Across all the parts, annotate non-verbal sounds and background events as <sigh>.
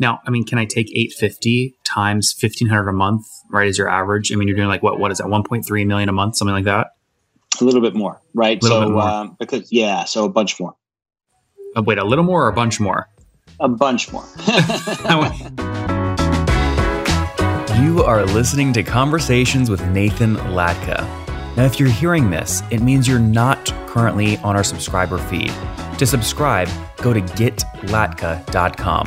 Now, I mean, can I take 850 times 1500 a month, right? As your average? I mean, you're doing like what? What is that? 1.3 million a month, something like that. A little bit more, right? Little so, bit more. Um, because yeah, so a bunch more, Uh, wait, a little more or a bunch more? a bunch more. <laughs> You are listening to Conversations with Nathan Latka. Now, if you're hearing this, it means you're not currently on our subscriber feed. To subscribe, go to getlatka.com.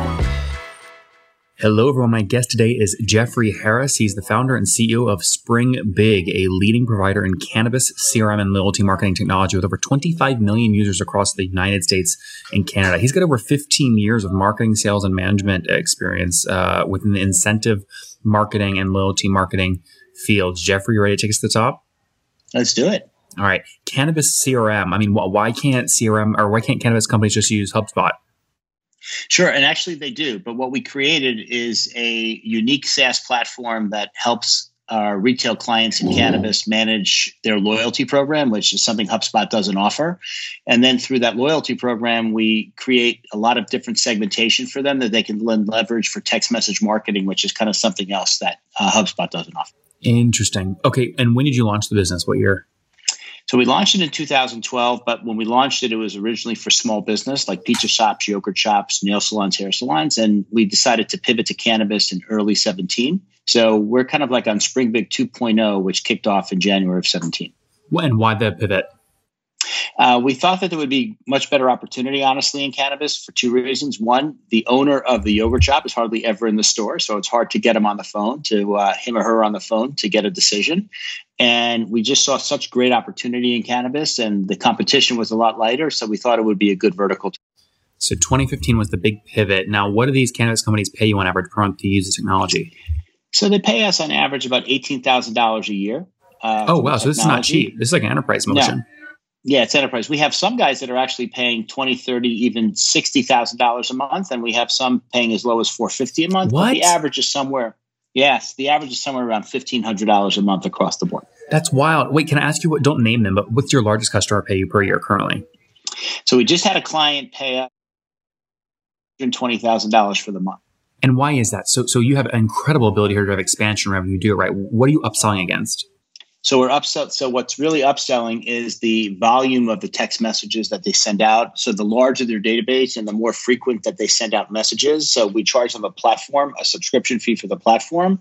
Hello, everyone. My guest today is Jeffrey Harris. He's the founder and CEO of Spring Big, a leading provider in cannabis, CRM, and loyalty marketing technology with over 25 million users across the United States and Canada. He's got over 15 years of marketing, sales, and management experience uh, within the incentive marketing and loyalty marketing fields. Jeffrey, you ready to take us to the top? Let's do it. All right. Cannabis CRM. I mean, why can't CRM or why can't cannabis companies just use HubSpot? Sure, and actually they do. But what we created is a unique SaaS platform that helps our retail clients in cannabis manage their loyalty program, which is something HubSpot doesn't offer. And then through that loyalty program, we create a lot of different segmentation for them that they can then leverage for text message marketing, which is kind of something else that uh, HubSpot doesn't offer. Interesting. Okay. And when did you launch the business? What year? So we launched it in 2012, but when we launched it, it was originally for small business like pizza shops, yogurt shops, nail salons, hair salons, and we decided to pivot to cannabis in early 17. So we're kind of like on Spring Big 2.0, which kicked off in January of 17. And why the pivot? Uh, we thought that there would be much better opportunity, honestly, in cannabis for two reasons. One, the owner of the yogurt shop is hardly ever in the store, so it's hard to get him on the phone, to uh, him or her on the phone to get a decision. And we just saw such great opportunity in cannabis, and the competition was a lot lighter, so we thought it would be a good vertical. So 2015 was the big pivot. Now, what do these cannabis companies pay you on average per month to use the technology? So they pay us on average about eighteen thousand dollars a year. Uh, Oh wow! So this is not cheap. This is like an enterprise motion. Yeah, it's enterprise. We have some guys that are actually paying 20, 30, even $60,000 a month. And we have some paying as low as 450 a month. But What? the average is somewhere, yes, the average is somewhere around $1,500 a month across the board. That's wild. Wait, can I ask you what? Don't name them, but what's your largest customer pay you per year currently? So we just had a client pay us $120,000 for the month. And why is that? So, so you have an incredible ability here to drive expansion revenue. Do it right. What are you upselling against? So we're upsell. So what's really upselling is the volume of the text messages that they send out. So the larger their database and the more frequent that they send out messages. So we charge them a platform, a subscription fee for the platform.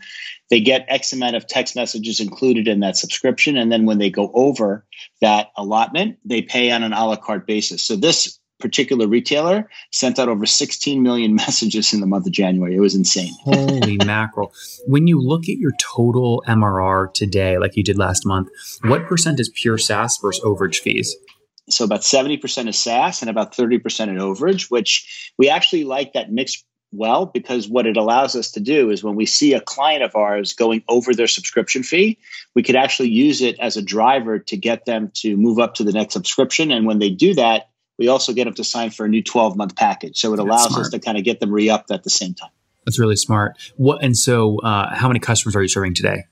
They get X amount of text messages included in that subscription, and then when they go over that allotment, they pay on an a la carte basis. So this particular retailer sent out over 16 million <laughs> messages in the month of January. It was insane. Holy <laughs> mackerel! When you look at your total MRR today, like you did last month, what percent is pure SaaS versus overage fees? so about 70% is SaaS and about 30% in overage, which we actually like that mix well because what it allows us to do is when we see a client of ours going over their subscription fee, we could actually use it as a driver to get them to move up to the next subscription. And when they do that, we also get them to sign for a new 12 month package. So it That's allows smart. us to kind of get them re upped at the same time. That's really smart. What? And so, uh, how many customers are you serving today?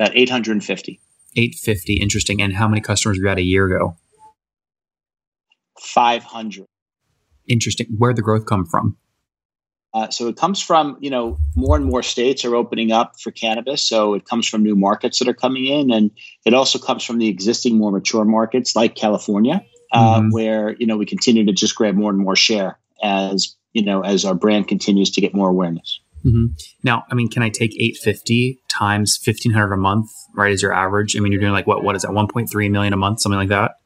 About 850, 850. Interesting. And how many customers were you at a year ago? 500. Interesting. Where'd the growth come from? Uh, so it comes from you know more and more states are opening up for cannabis. So it comes from new markets that are coming in, and it also comes from the existing more mature markets like California, uh, mm-hmm. where you know we continue to just grab more and more share as you know as our brand continues to get more awareness. Mm-hmm. Now, I mean, can I take 850 times 1500 a month, right? As your average? I mean, you're doing like what? What is that? 1.3 million a month, something like that.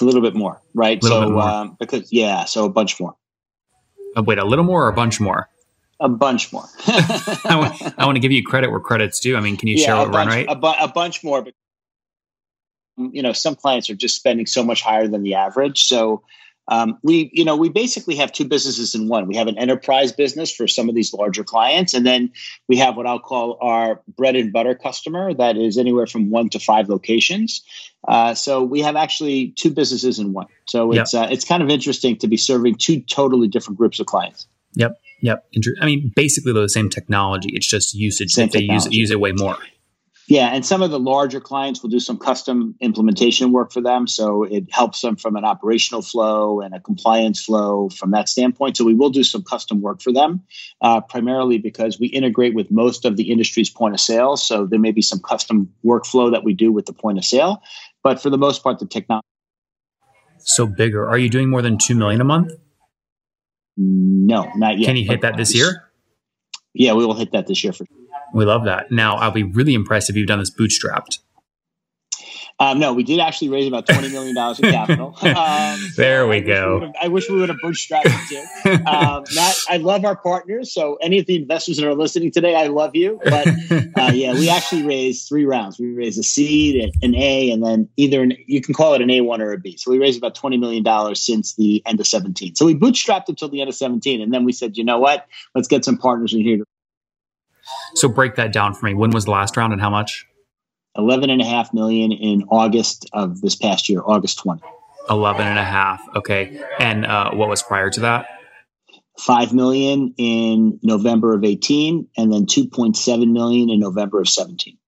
A little bit more, right? So, more. Um, because yeah, so a bunch more. Uh, wait, a little more or a bunch more? A bunch more. <laughs> I, want, I, want, to give you credit where credit's due. I mean, can you yeah, share what bunch, run rate? A, bu- a bunch more, but you know, some clients are just spending so much higher than the average. So um, we, you know, we basically have two businesses in one. We have an enterprise business for some of these larger clients, and then we have what I'll call our bread and butter customer that is anywhere from one to five locations. Uh, so we have actually two businesses in one. So it's yep. uh, it's kind of interesting to be serving two totally different groups of clients. Yep. Yep. I mean, basically the same technology. It's just usage. Same they use use it way more. Yeah, and some of the larger clients will do some custom implementation work for them. So it helps them from an operational flow and a compliance flow from that standpoint. So we will do some custom work for them, uh, primarily because we integrate with most of the industry's point of sale. So there may be some custom workflow that we do with the point of sale, but for the most part, the technology. So bigger. Are you doing more than two million a month? No, not yet. Can you hit that this year? Yeah, we will hit that this year for sure. We love that. Now, I'll be really impressed if you've done this bootstrapped. Um, no, we did actually raise about twenty million dollars in capital. <laughs> Um, there we I go. I wish we would have bootstrapped it too. Um, Matt, I love our partners. So any of the investors that are listening today, I love you. But uh, <laughs> yeah, we actually raised three rounds. We raised a seed, an A, and then either an, you can call it an A one or a B. So we raised about twenty million dollars since the end of seventeen. So we bootstrapped until the end of seventeen, and then we said, you know what? Let's get some partners in here to so break that down for me. When was the last round and how much? 11 and a half million in August of this past year, August 20. 11 and a half. Okay. And uh, what was prior to that? 5 million in November of 18 and then 2.7 million in November of 17.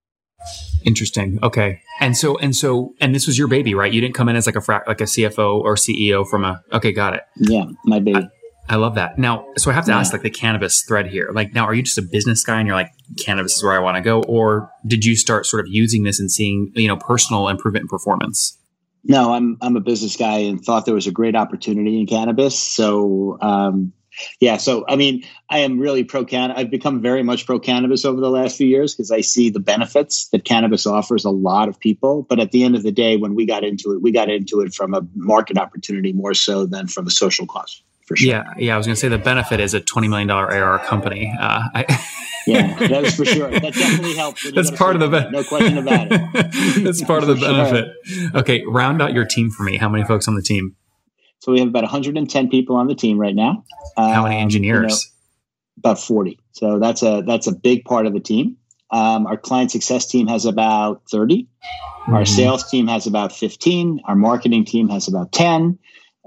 Interesting. Okay. And so and so and this was your baby, right? You didn't come in as like a fra- like a CFO or CEO from a Okay, got it. Yeah, my baby. I, I love that. Now, so I have to yeah. ask like the cannabis thread here. Like now, are you just a business guy and you're like, cannabis is where I want to go? Or did you start sort of using this and seeing, you know, personal improvement in performance? No, I'm, I'm a business guy and thought there was a great opportunity in cannabis. So, um, yeah, so I mean, I am really pro cannabis. I've become very much pro cannabis over the last few years because I see the benefits that cannabis offers a lot of people. But at the end of the day, when we got into it, we got into it from a market opportunity more so than from a social cost for sure. Yeah, yeah. I was going to say the benefit is a twenty million dollar AR company. Uh, I, <laughs> yeah, that is for sure. That definitely helps. <laughs> That's part of the <laughs> benefit. No question about it. That's part of the benefit. Sure. Okay, round out your team for me. How many folks on the team? So we have about 110 people on the team right now. How many engineers? Um, you know, about 40. So that's a that's a big part of the team. Um, our client success team has about 30. Mm-hmm. Our sales team has about 15. Our marketing team has about 10.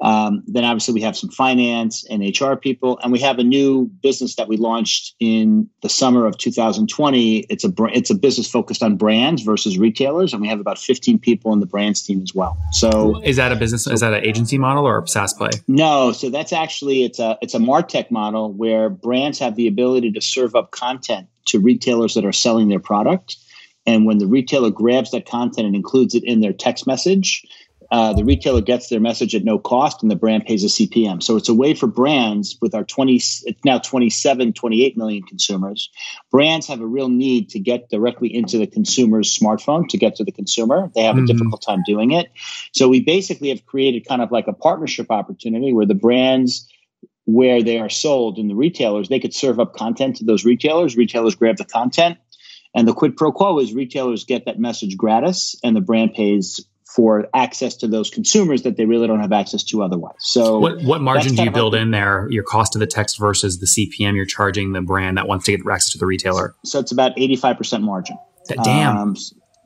Um, then obviously we have some finance and HR people, and we have a new business that we launched in the summer of 2020. It's a it's a business focused on brands versus retailers, and we have about 15 people in the brands team as well. So is that a business? So, is that an agency model or a SaaS play? No, so that's actually it's a it's a Martech model where brands have the ability to serve up content to retailers that are selling their product. And when the retailer grabs that content and includes it in their text message, uh, the retailer gets their message at no cost and the brand pays a CPM. So it's a way for brands with our 20, it's now 27, 28 million consumers. Brands have a real need to get directly into the consumer's smartphone to get to the consumer. They have mm-hmm. a difficult time doing it. So we basically have created kind of like a partnership opportunity where the brands where they are sold and the retailers, they could serve up content to those retailers. Retailers grab the content. And the quid pro quo is retailers get that message gratis and the brand pays for access to those consumers that they really don't have access to otherwise. So, what, what margin do you build in there? Your cost of the text versus the CPM you're charging the brand that wants to get access to the retailer. So it's about eighty five percent margin. Damn. Um,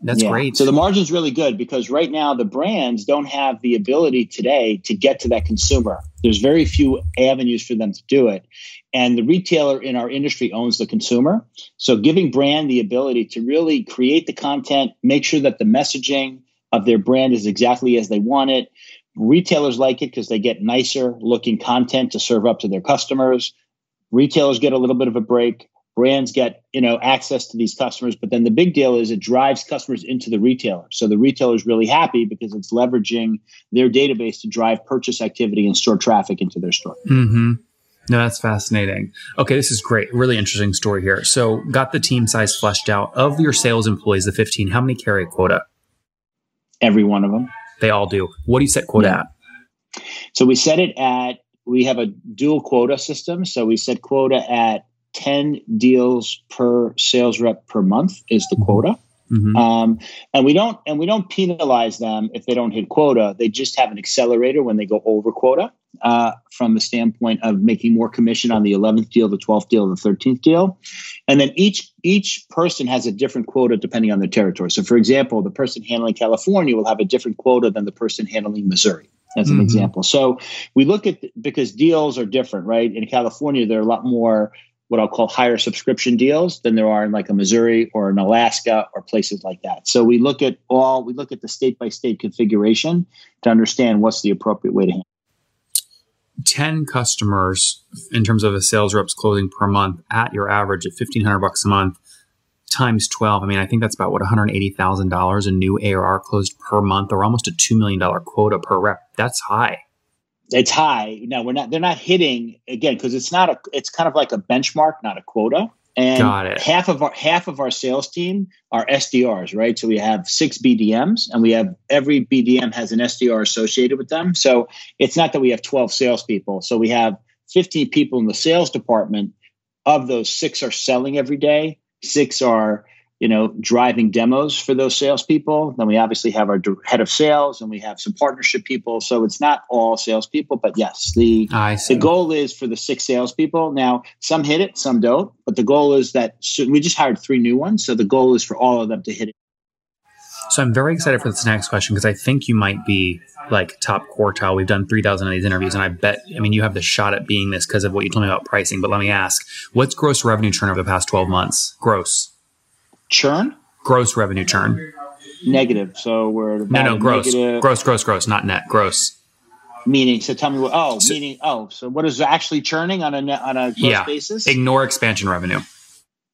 that's yeah. great. So the margin's really good because right now the brands don't have the ability today to get to that consumer. There's very few avenues for them to do it. And the retailer in our industry owns the consumer. So giving brand the ability to really create the content, make sure that the messaging, of their brand is exactly as they want it. Retailers like it because they get nicer looking content to serve up to their customers. Retailers get a little bit of a break. Brands get you know access to these customers, but then the big deal is it drives customers into the retailer. So the retailer is really happy because it's leveraging their database to drive purchase activity and store traffic into their store. Mm-hmm. No, that's fascinating. Okay, this is great. Really interesting story here. So, got the team size fleshed out. Of your sales employees, the 15, how many carry a quota? Every one of them. They all do. What do you set quota yeah. at? So, we set it at, we have a dual quota system. So, we set quota at 10 deals per sales rep per month is the mm-hmm. quota. Mm-hmm. Um, and we don't and we don't penalize them if they don't hit quota. They just have an accelerator when they go over quota uh, from the standpoint of making more commission on the 11th deal, the 12th deal, the 13th deal. And then each each person has a different quota depending on their territory. So, for example, the person handling California will have a different quota than the person handling Missouri. As an mm-hmm. example, so we look at because deals are different, right? In California, there are a lot more what I'll call higher subscription deals than there are in like a Missouri or an Alaska or places like that. So we look at all we look at the state by state configuration to understand what's the appropriate way to handle. 10 customers in terms of a sales rep's closing per month at your average at 1500 bucks a month times 12 i mean i think that's about what $180000 in new arr closed per month or almost a $2 million quota per rep that's high it's high now we're not they're not hitting again because it's not a it's kind of like a benchmark not a quota and half of our half of our sales team are SDRs, right? So we have six BDMs, and we have every BDM has an SDR associated with them. So it's not that we have 12 salespeople. So we have 15 people in the sales department. Of those, six are selling every day. Six are you know, driving demos for those salespeople. Then we obviously have our head of sales and we have some partnership people. So it's not all salespeople, but yes, the the goal is for the six salespeople. Now, some hit it, some don't, but the goal is that so we just hired three new ones. So the goal is for all of them to hit it. So I'm very excited for this next question because I think you might be like top quartile. We've done 3,000 of these interviews, and I bet, I mean, you have the shot at being this because of what you told me about pricing. But let me ask, what's gross revenue churn over the past 12 months? Gross churn? Gross revenue churn. Negative. So we're no, no, gross, negative. gross, gross, gross, not net, gross. Meaning, so tell me what? Oh, so, meaning, oh, so what is actually churning on a net, on a gross yeah, basis? Ignore expansion revenue.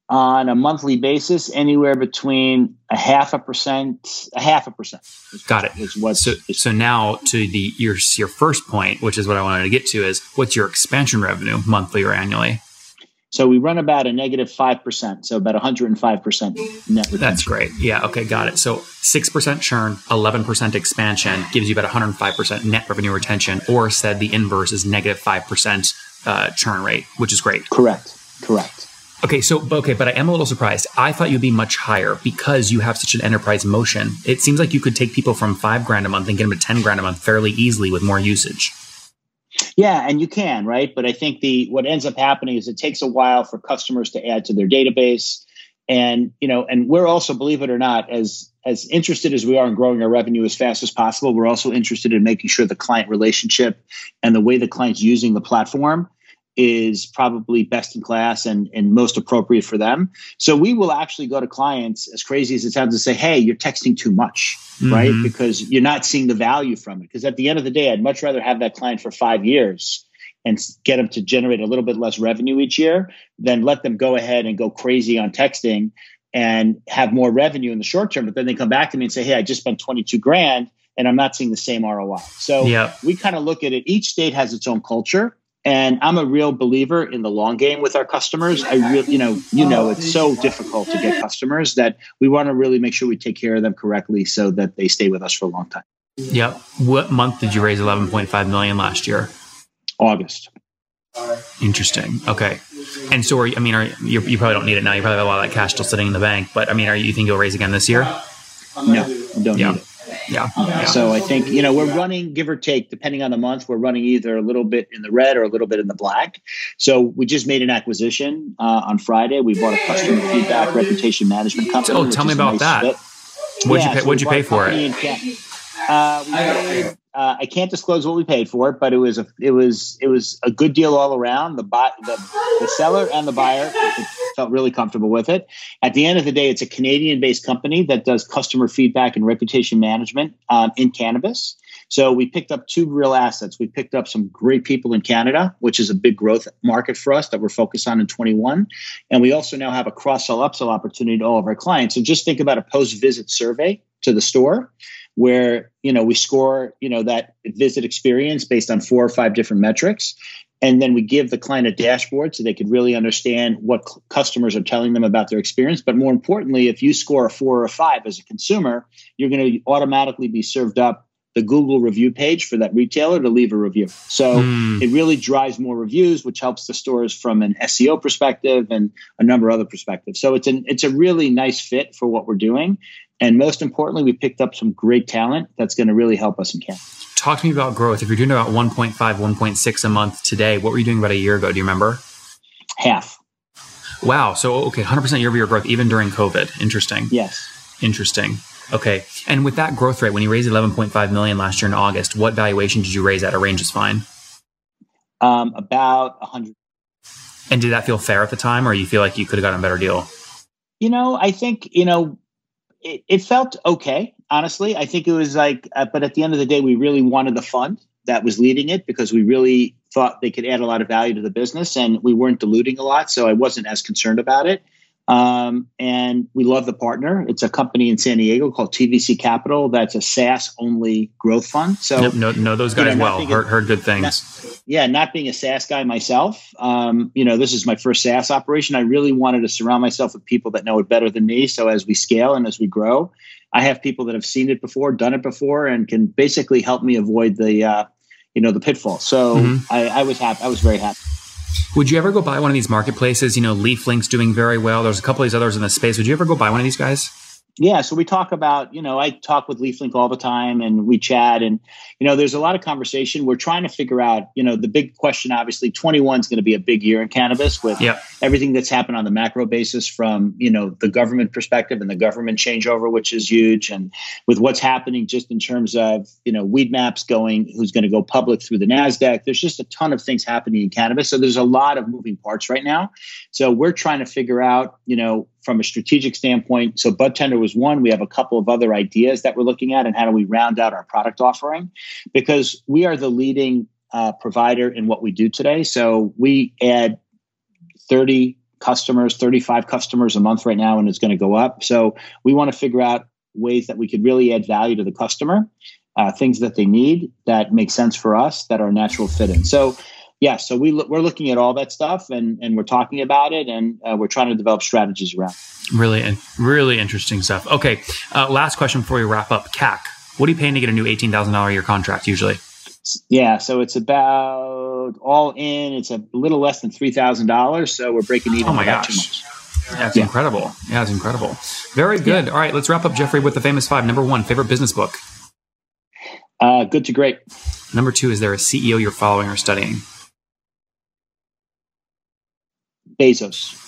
On a monthly basis, anywhere between a half a percent, a half a percent. Got it. Is what? So, so now to the your your first point, which is what I wanted to get to, is what's your expansion revenue monthly or annually? So we run about a negative 5%, so about 105% net retention. That's great. Yeah, okay, got it. So 6% churn, 11% expansion gives you about 105% net revenue retention, or said the inverse is negative 5% uh, churn rate, which is great. Correct, correct. Okay, so okay, but I am a little surprised. I thought you'd be much higher because you have such an enterprise motion. It seems like you could take people from five grand a month and get them to ten grand a month fairly easily with more usage. Yeah, and you can, right? But I think the what ends up happening is it takes a while for customers to add to their database. And you know, and we're also, believe it or not, as as interested as we are in growing our revenue as fast as possible, we're also interested in making sure the client relationship and the way the client's using the platform is probably best in class and, and most appropriate for them. So we will actually go to clients, as crazy as it sounds, and say, hey, you're texting too much, mm-hmm. right? Because you're not seeing the value from it. Because at the end of the day, I'd much rather have that client for five years and get them to generate a little bit less revenue each year than let them go ahead and go crazy on texting and have more revenue in the short term. But then they come back to me and say, hey, I just spent 22 grand and I'm not seeing the same ROI. So yep. we kind of look at it. Each state has its own culture and I'm a real believer in the long game with our customers. I really, you know, you know, it's so difficult to get customers that we want to really make sure we take care of them correctly so that they stay with us for a long time. Yep. What month did you raise 11.5 million last year? August. Interesting. Okay. And so, are you, I mean, are you, you probably don't need it now. You probably have a lot of that cash still sitting in the bank. But I mean, are you think you'll raise again this year? No, I don't yeah. need it. Yeah. yeah. So I think, you know, we're running, give or take, depending on the month, we're running either a little bit in the red or a little bit in the black. So we just made an acquisition uh, on Friday. We bought a customer feedback reputation management company. Oh, tell me about nice that. Fit. What'd yeah, you pay, so what'd you pay for it? Uh, we paid uh, I can't disclose what we paid for it, but it was a it was it was a good deal all around. The buy, the, the seller and the buyer felt really comfortable with it. At the end of the day, it's a Canadian based company that does customer feedback and reputation management um, in cannabis. So we picked up two real assets. We picked up some great people in Canada, which is a big growth market for us that we're focused on in 21. And we also now have a cross sell upsell opportunity to all of our clients. So just think about a post visit survey to the store where you know we score you know that visit experience based on four or five different metrics. And then we give the client a dashboard so they could really understand what c- customers are telling them about their experience. But more importantly if you score a four or a five as a consumer you're going to automatically be served up the google review page for that retailer to leave a review. So mm. it really drives more reviews which helps the stores from an seo perspective and a number of other perspectives. So it's an it's a really nice fit for what we're doing and most importantly we picked up some great talent that's going to really help us in canada talk to me about growth. If you're doing about 1.5, 1.6 a month today, what were you doing about a year ago? Do you remember? Half. Wow. So, okay, 100% year over year growth, even during COVID. Interesting. Yes. Interesting. Okay. And with that growth rate, when you raised 11.5 million last year in August, what valuation did you raise at? A range is fine. Um, about 100. And did that feel fair at the time, or you feel like you could have gotten a better deal? You know, I think, you know, it, it felt okay honestly. I think it was like, uh, but at the end of the day, we really wanted the fund that was leading it because we really thought they could add a lot of value to the business and we weren't diluting a lot. So I wasn't as concerned about it. Um, and we love the partner. It's a company in San Diego called TVC Capital. That's a SaaS only growth fund. So know, know those guys you know, well. Heard, heard good things. Yeah, not being a SaaS guy myself, um, you know, this is my first SaaS operation. I really wanted to surround myself with people that know it better than me. So as we scale and as we grow, I have people that have seen it before, done it before, and can basically help me avoid the, uh, you know, the pitfall. So mm-hmm. I, I was happy. I was very happy. Would you ever go buy one of these marketplaces? You know, LeafLink's doing very well. There's a couple of these others in the space. Would you ever go buy one of these guys? Yeah, so we talk about, you know, I talk with LeafLink all the time and we chat and, you know, there's a lot of conversation. We're trying to figure out, you know, the big question, obviously 21 is going to be a big year in cannabis with yep. everything that's happened on the macro basis from, you know, the government perspective and the government changeover, which is huge. And with what's happening just in terms of, you know, Weedmaps going, who's going to go public through the NASDAQ. There's just a ton of things happening in cannabis. So there's a lot of moving parts right now. So we're trying to figure out, you know, from a strategic standpoint. So Bud Tender was one. We have a couple of other ideas that we're looking at and how do we round out our product offering because we are the leading uh, provider in what we do today. So we add 30 customers, 35 customers a month right now, and it's going to go up. So we want to figure out ways that we could really add value to the customer, uh, things that they need that make sense for us that are natural fit in. So yeah, so we we're looking at all that stuff and and we're talking about it and uh, we're trying to develop strategies around. Really, really interesting stuff. Okay, uh, last question before we wrap up. CAC, what are you paying to get a new eighteen thousand dollar year contract usually? Yeah, so it's about all in. It's a little less than three thousand dollars. So we're breaking even. Oh my gosh. That's yeah. incredible. Yeah, it's incredible. Very good. Yeah. All right, let's wrap up, Jeffrey, with the famous five. Number one, favorite business book. Uh, good to great. Number two, is there a CEO you're following or studying? Bezos.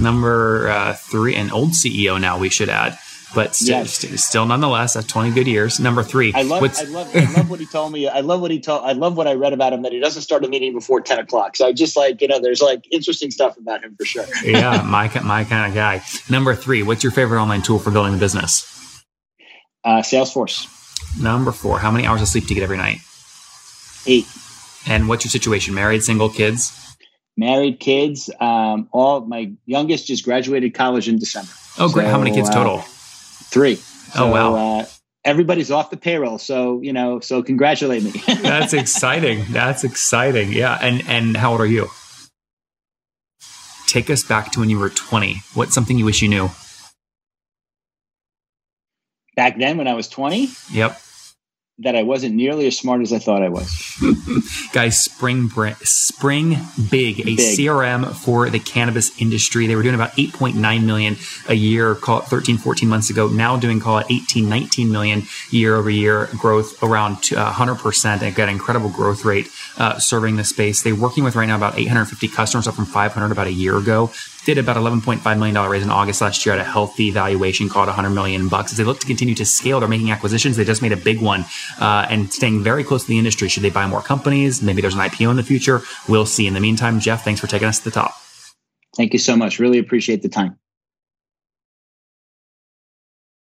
Number uh, three, an old CEO now, we should add, but st- yes. st- still nonetheless, at 20 good years. Number three. I love, I love, I love what he told me. I love what he told, I love what I read about him that he doesn't start a meeting before 10 o'clock. So I just like, you know, there's like interesting stuff about him for sure. <laughs> yeah, my, my kind of guy. Number three, what's your favorite online tool for building a business? Uh, Salesforce. Number four, how many hours of sleep do you get every night? Eight. And what's your situation? Married, single, kids? Married kids. Um, all my youngest just graduated college in December. Oh, great! So, How many kids total? Uh, three. So, oh wow. Uh, everybody's off the payroll, so you know. So congratulate me. <laughs> That's exciting. That's exciting. Yeah. And and how old are you? Take us back to when you were twenty. What's something you wish you knew? Back then, when I was twenty. Yep that I wasn't nearly as smart as I thought I was. <laughs> Guys, Spring Spring Big, a big. CRM for the cannabis industry. They were doing about 8.9 million a year, call it 13, 14 months ago. Now doing call it 18, 19 million year over year growth around uh, 100%. They've got an incredible growth rate uh, serving the space. They're working with right now about 850 customers, up from 500 about a year ago did about 11.5 million dollar raise in August last year at a healthy valuation called 100 million bucks. As they look to continue to scale, they're making acquisitions. They just made a big one uh, and staying very close to the industry. Should they buy more companies? Maybe there's an IPO in the future. We'll see. In the meantime, Jeff, thanks for taking us to the top. Thank you so much. Really appreciate the time.